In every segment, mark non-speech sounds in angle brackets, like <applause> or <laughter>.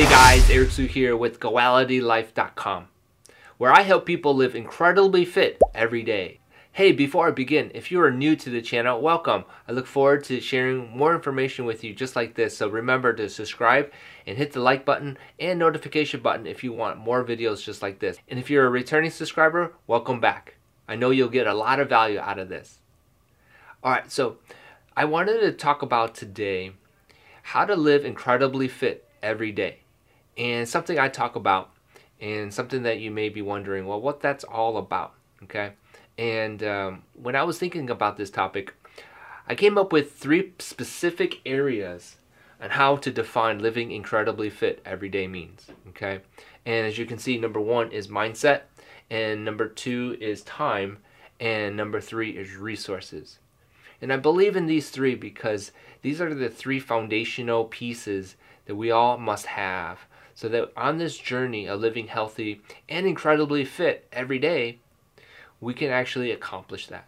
Hey guys, Eric Su here with GoalityLife.com, where I help people live incredibly fit every day. Hey, before I begin, if you are new to the channel, welcome. I look forward to sharing more information with you just like this. So remember to subscribe and hit the like button and notification button if you want more videos just like this. And if you're a returning subscriber, welcome back. I know you'll get a lot of value out of this. All right, so I wanted to talk about today how to live incredibly fit every day. And something I talk about and something that you may be wondering, well, what that's all about, okay? And um, when I was thinking about this topic, I came up with three specific areas on how to define living incredibly fit every day means, okay? And as you can see, number one is mindset, and number two is time, and number three is resources. And I believe in these three because these are the three foundational pieces that we all must have so that on this journey of living healthy and incredibly fit every day, we can actually accomplish that.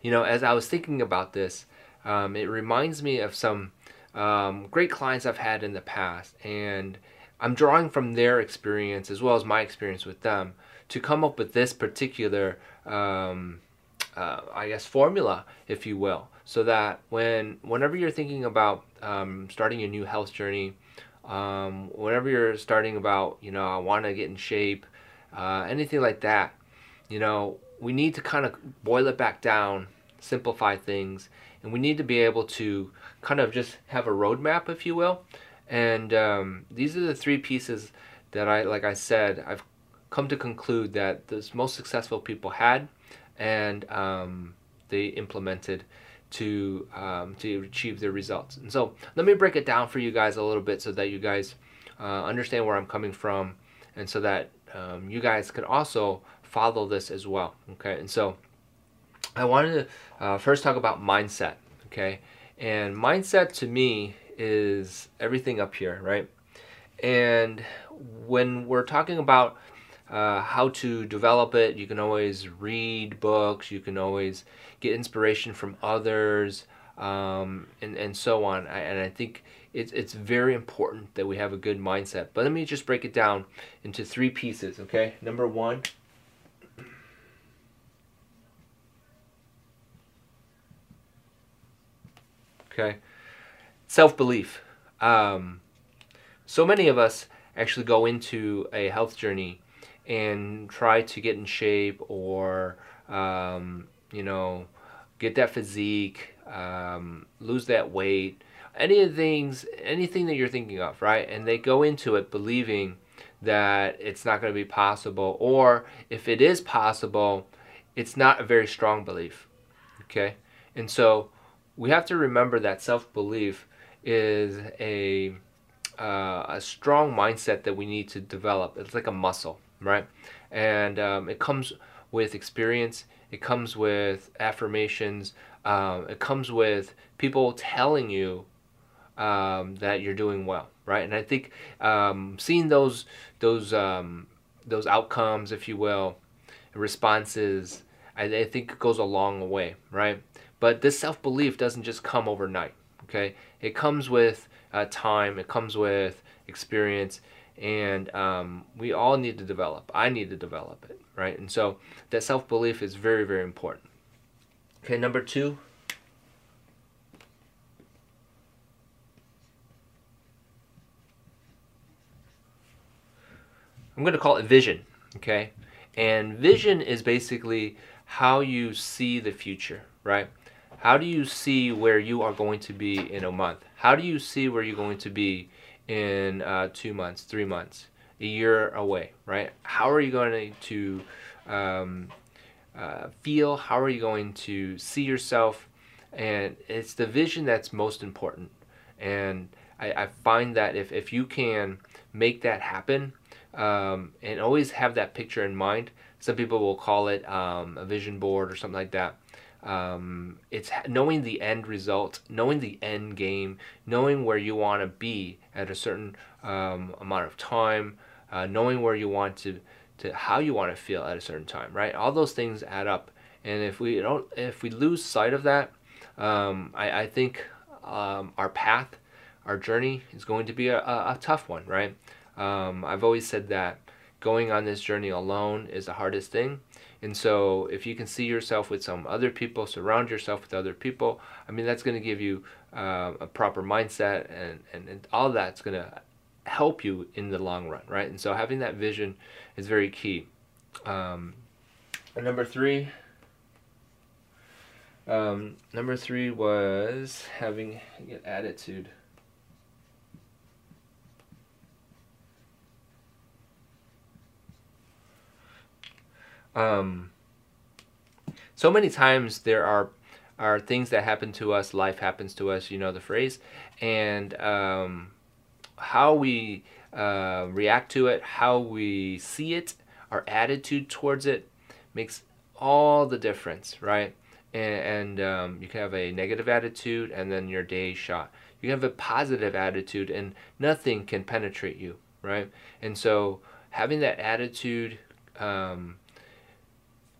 You know, as I was thinking about this, um, it reminds me of some um, great clients I've had in the past, and I'm drawing from their experience as well as my experience with them to come up with this particular, um, uh, I guess, formula, if you will, so that when whenever you're thinking about um, starting a new health journey, um, whenever you're starting about, you know, I want to get in shape, uh, anything like that, you know, we need to kind of boil it back down, simplify things, and we need to be able to kind of just have a roadmap, if you will. And um, these are the three pieces that I, like I said, I've come to conclude that the most successful people had and um, they implemented to um, to achieve their results. And so let me break it down for you guys a little bit so that you guys uh, understand where I'm coming from, and so that um, you guys can also follow this as well. Okay, and so I wanted to uh, first talk about mindset. Okay, and mindset to me is everything up here, right? And when we're talking about uh, how to develop it. You can always read books. You can always get inspiration from others, um, and and so on. I, and I think it's it's very important that we have a good mindset. But let me just break it down into three pieces. Okay, number one. Okay, self belief. Um, so many of us actually go into a health journey and try to get in shape or um, you know get that physique um, lose that weight any of the things anything that you're thinking of right? And they go into it believing that it's not going to be possible or if it is possible it's not a very strong belief okay? And so we have to remember that self-belief is a uh, a strong mindset that we need to develop it's like a muscle right? And um, it comes with experience. It comes with affirmations. Um, it comes with people telling you um, that you're doing well, right? And I think um, seeing those those um, those outcomes, if you will, responses, I, I think goes a long way, right? But this self belief doesn't just come overnight. Okay, it comes with uh, time. It comes with experience and um, we all need to develop. I need to develop it, right? And so that self belief is very, very important. Okay, number two. I'm going to call it vision, okay? And vision is basically how you see the future, right? How do you see where you are going to be in a month? How do you see where you're going to be in uh, two months, three months, a year away, right? How are you going to um, uh, feel? How are you going to see yourself? And it's the vision that's most important. And I, I find that if, if you can make that happen um, and always have that picture in mind, some people will call it um, a vision board or something like that. Um, it's knowing the end result, knowing the end game, knowing where you want to be at a certain um, amount of time, uh, knowing where you want to, to how you want to feel at a certain time, right? All those things add up, and if we don't, if we lose sight of that, um, I, I think um, our path, our journey is going to be a, a, a tough one, right? Um, I've always said that going on this journey alone is the hardest thing. And so, if you can see yourself with some other people, surround yourself with other people, I mean, that's going to give you uh, a proper mindset, and, and, and all that's going to help you in the long run, right? And so, having that vision is very key. Um, number three, um, number three was having an attitude. Um, so many times there are are things that happen to us, life happens to us, you know the phrase, and um, how we uh, react to it, how we see it, our attitude towards it makes all the difference, right? And, um, you can have a negative attitude, and then your day shot. You can have a positive attitude, and nothing can penetrate you, right? And so having that attitude um,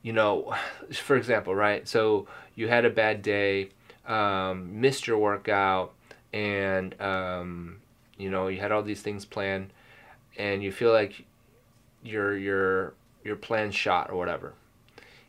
you know, <sighs> for example, right? So you had a bad day, um, missed your workout, and um, you know you had all these things planned, and you feel like your your your plan shot or whatever.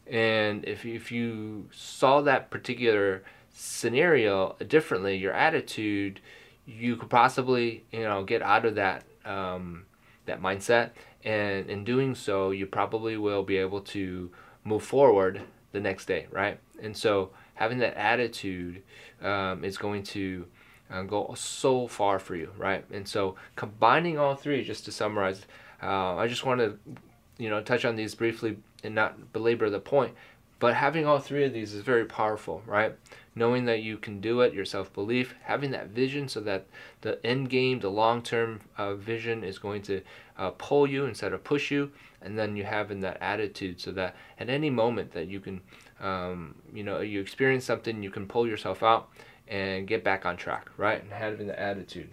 And if if you saw that particular scenario differently, your attitude, you could possibly you know get out of that um, that mindset, and in doing so, you probably will be able to move forward the next day, right? And so having that attitude um, is going to uh, go so far for you, right? And so combining all three, just to summarize, uh, I just want to, you know, touch on these briefly and not belabor the point. But having all three of these is very powerful, right? Knowing that you can do it, your self belief, having that vision so that the end game, the long term uh, vision is going to uh, pull you instead of push you, and then you have in that attitude so that at any moment that you can, um, you know, you experience something, you can pull yourself out and get back on track, right? And having the attitude.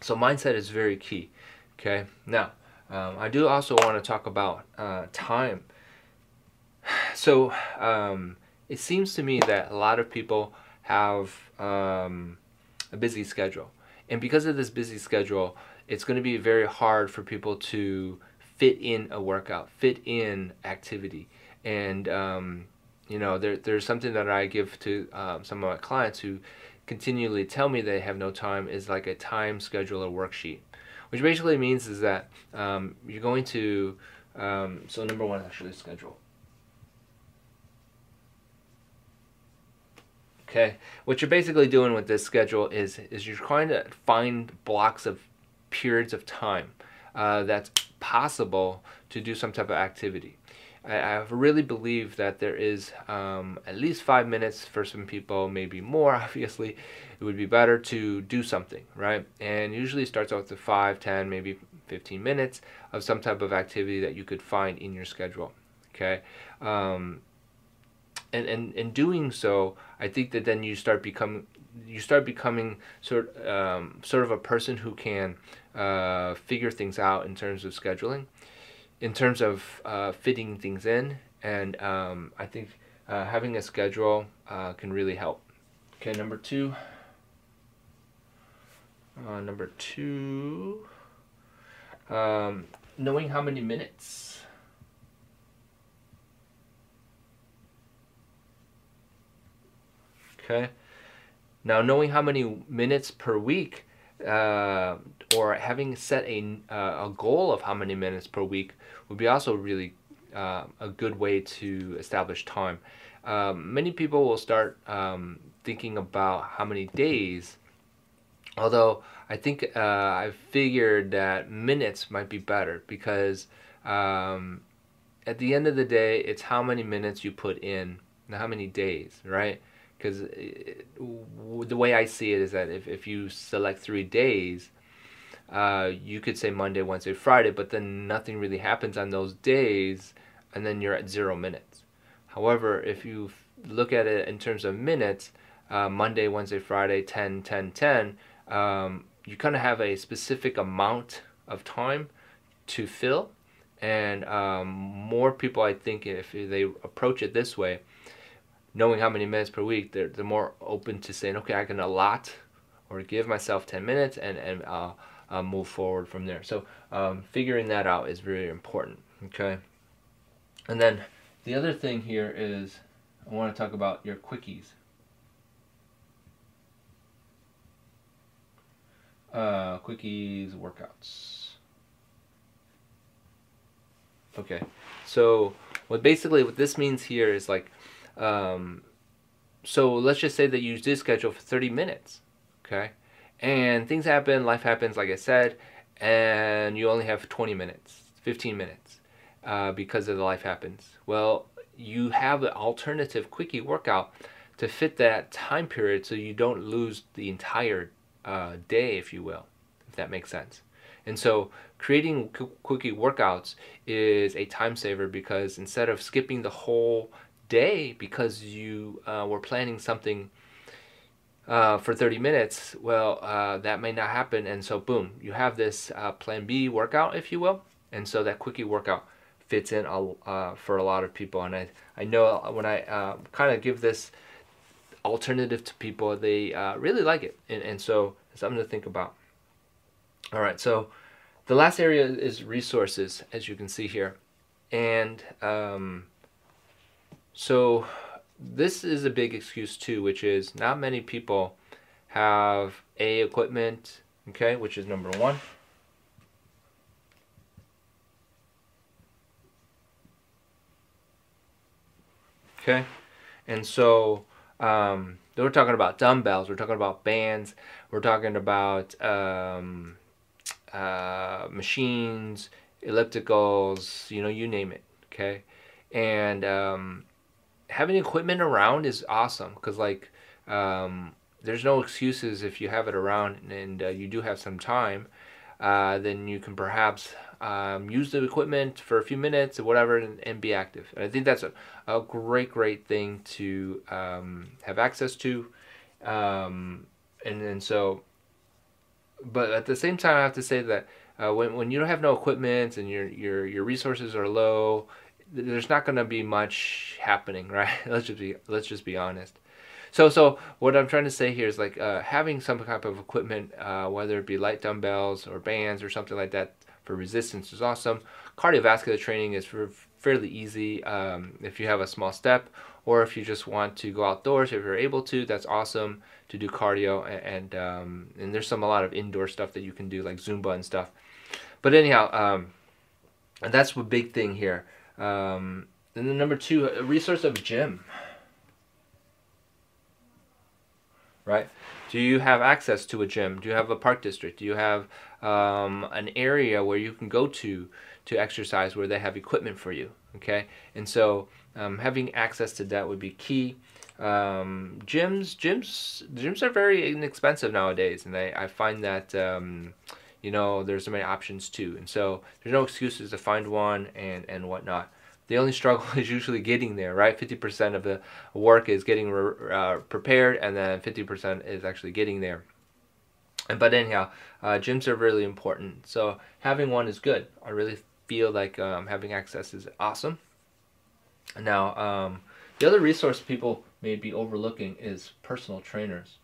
So mindset is very key. Okay. Now, um, I do also want to talk about uh, time. <sighs> So um, it seems to me that a lot of people have um, a busy schedule, and because of this busy schedule, it's going to be very hard for people to fit in a workout, fit in activity. And, um, you know, there, there's something that I give to um, some of my clients who continually tell me they have no time is like a time scheduler worksheet, which basically means is that um, you're going to, um, so number one, actually schedule. Okay, what you're basically doing with this schedule is is you're trying to find blocks of periods of time uh, that's possible to do some type of activity. I, I really believe that there is um, at least five minutes for some people, maybe more. <laughs> Obviously, it would be better to do something, right? And usually starts out with five, ten, maybe 15 minutes of some type of activity that you could find in your schedule. Okay. Um, and, and in doing so, I think that then you start becoming you start becoming sort um, sort of a person who can uh, figure things out in terms of scheduling, in terms of uh, fitting things in, and um, I think uh, having a schedule uh, can really help. Okay, number two. Uh, number two. Um, knowing how many minutes. Okay. Now, knowing how many minutes per week uh, or having set a, uh, a goal of how many minutes per week would be also really uh, a good way to establish time. Um, many people will start um, thinking about how many days, although I think uh, I've figured that minutes might be better because um, at the end of the day, it's how many minutes you put in, not how many days, right? Because the way I see it is that if, if you select three days, uh, you could say Monday, Wednesday, Friday, but then nothing really happens on those days, and then you're at zero minutes. However, if you look at it in terms of minutes, uh, Monday, Wednesday, Friday, 10, 10, 10, um, you kind of have a specific amount of time to fill. And um, more people, I think, if they approach it this way, knowing how many minutes per week, they're, they're more open to saying, okay, I can allot or give myself 10 minutes and, and uh, uh, move forward from there. So um, figuring that out is very important. Okay, and then the other thing here is I want to talk about your quickies. Uh, quickies workouts. Okay, so what basically what this means here is like, um, so let's just say that you did schedule for 30 minutes, okay, and things happen, life happens, like I said, and you only have 20 minutes, 15 minutes, uh, because of the life happens. Well, you have an alternative quickie workout to fit that time period, so you don't lose the entire uh, day, if you will, if that makes sense. And so creating quickie workouts is a time saver because instead of skipping the whole day because you uh, were planning something uh, for 30 minutes, well, uh, that may not happen. And so, boom, you have this uh, plan B workout, if you will. And so that quickie workout fits in uh, for a lot of people. And I, I know when I uh, kind of give this alternative to people, they really like it. And, and so, something to think about. All right, so the last area is resources, as you can see here. And um, so this is a big excuse too, which is not many people have A equipment, okay, which is number one. Okay, and so um, we're talking about dumbbells, we're talking about bands, we're talking about um, uh, machines, ellipticals, you know, you name it. Okay, and um, having equipment around is awesome because like um, there's no excuses if you have it around and uh, you do have some time. Uh, then you can perhaps um, use the equipment for a few minutes or whatever and, and be active. And I think that's a, a great, great thing to um, have access to. Um, and, and so but at the same time, I have to say that uh, when when you don't have no equipment and your your your resources are low, there's not going to be much happening, <laughs> right? let's just be let's just be honest. So so what I'm trying to say here is like uh, having some type of equipment, uh, whether it be light dumbbells or bands or something like that for resistance is awesome. Cardiovascular training is fairly easy um, if you have a small step or if you just want to go outdoors if you're able to that's awesome to do cardio and and, um, and there's some a lot of indoor stuff that you can do like zumba and stuff but anyhow um, and that's the big thing here um, and then number two a resource of gym. Right? Do you have access to a gym? Do you have a park district? Do you have um, an area where you can go to to exercise where they have equipment for you? Okay? And so um, having access to that would be key. Um, gyms, gyms, gyms are very inexpensive nowadays, and I, I find that um, you know there's so many options too, and so there's no excuses to find one and and whatnot. The only struggle <laughs> is usually getting there, right? 50% of the work is getting uh, prepared, and then 50% is actually getting there. But anyhow, uh, gyms are really important. So having one is good. I really feel like um, having access is awesome. Now, um, the other resource people may be overlooking is personal trainers.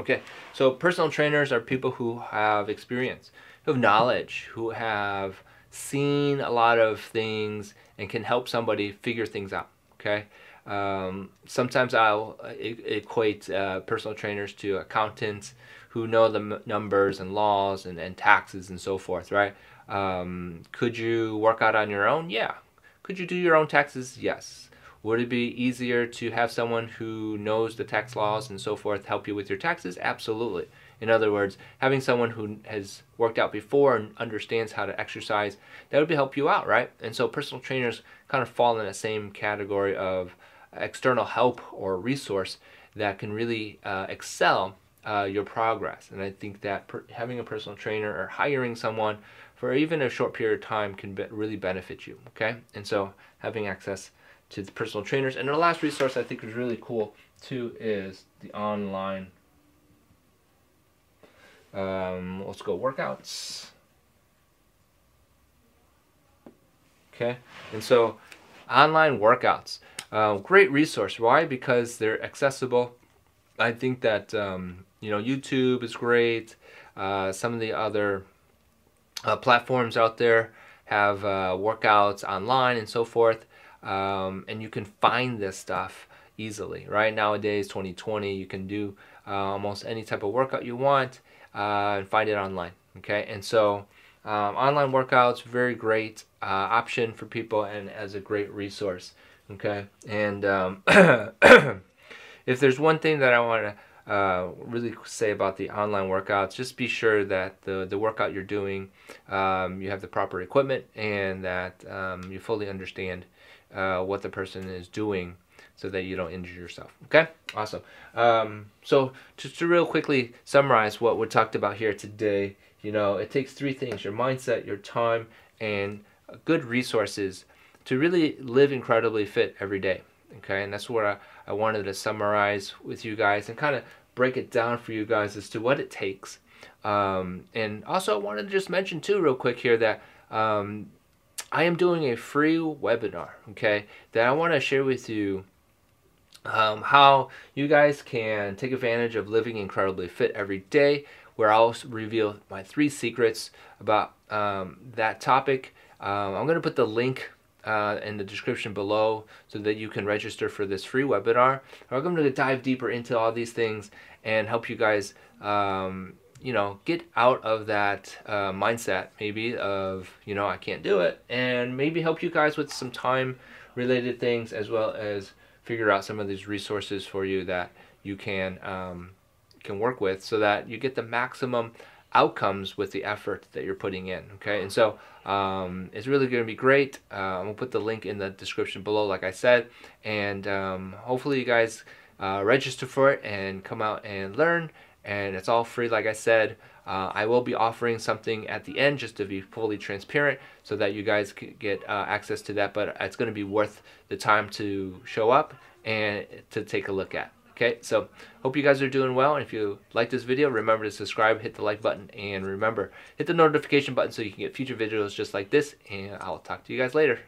Okay, so personal trainers are people who have experience, who have knowledge, who have seen a lot of things and can help somebody figure things out. Okay, um, sometimes I'll equate uh, personal trainers to accountants who know the numbers and laws and, and taxes and so forth, right? Um, could you work out on your own? Yeah. Could you do your own taxes? Yes. Would it be easier to have someone who knows the tax laws and so forth help you with your taxes? Absolutely. In other words, having someone who has worked out before and understands how to exercise, that would be help you out, right? And so personal trainers kind of fall in that same category of external help or resource that can really uh, excel uh, your progress. And I think that per- having a personal trainer or hiring someone for even a short period of time can be- really benefit you. Okay, and so having access to the personal trainers. And our last resource I think is really cool too is the online. Um, let's go workouts. Okay, and so online workouts. uh, great resource. Why? Because they're accessible. I think that um, you know YouTube is great. Uh, some of the other uh, platforms out there have uh, workouts online and so forth, um, and you can find this stuff easily. Right nowadays, 2020, you can do uh, almost any type of workout you want uh, and find it online. Okay, and so um, online workouts very great uh, option for people and as a great resource. Okay, and um, <coughs> if there's one thing that I want to uh, really say about the online workouts, just be sure that the, the workout you're doing, um, you have the proper equipment and that um, you fully understand uh, what the person is doing so that you don't injure yourself. Okay, awesome. Um, so just to real quickly summarize what we talked about here today, you know, it takes three things: your mindset, your time, and good resources to really live incredibly fit every day. Okay, and that's what I, I wanted to summarize with you guys and kind of break it down for you guys as to what it takes. Um, and also, I wanted to just mention too, real quick here, that um, I am doing a free webinar. Okay, that I want to share with you um, how you guys can take advantage of living incredibly fit every day. Where I'll reveal my three secrets about um, that topic. Um, I'm going to put the link uh, in the description below so that you can register for this free webinar. I'm going to dive deeper into all these things and help you guys, um, you know, get out of that uh, mindset maybe of, you know, I can't do it and maybe help you guys with some time related things as well as figure out some of these resources for you that you can um, can work with so that you get the maximum outcomes with the effort that you're putting in. Okay, and so um, it's really going to be great. Uh, I'm gonna put the link in the description below, like I said, and um, hopefully you guys uh, register for it and come out and learn. And it's all free, like I said. Uh, I will be offering something at the end just to be fully transparent so that you guys get uh, access to that. But it's going to be worth the time to show up and to take a look at. Okay, so hope you guys are doing well. And if you like this video, remember to subscribe, hit the like button, and remember, hit the notification button so you can get future videos just like this. And I'll talk to you guys later.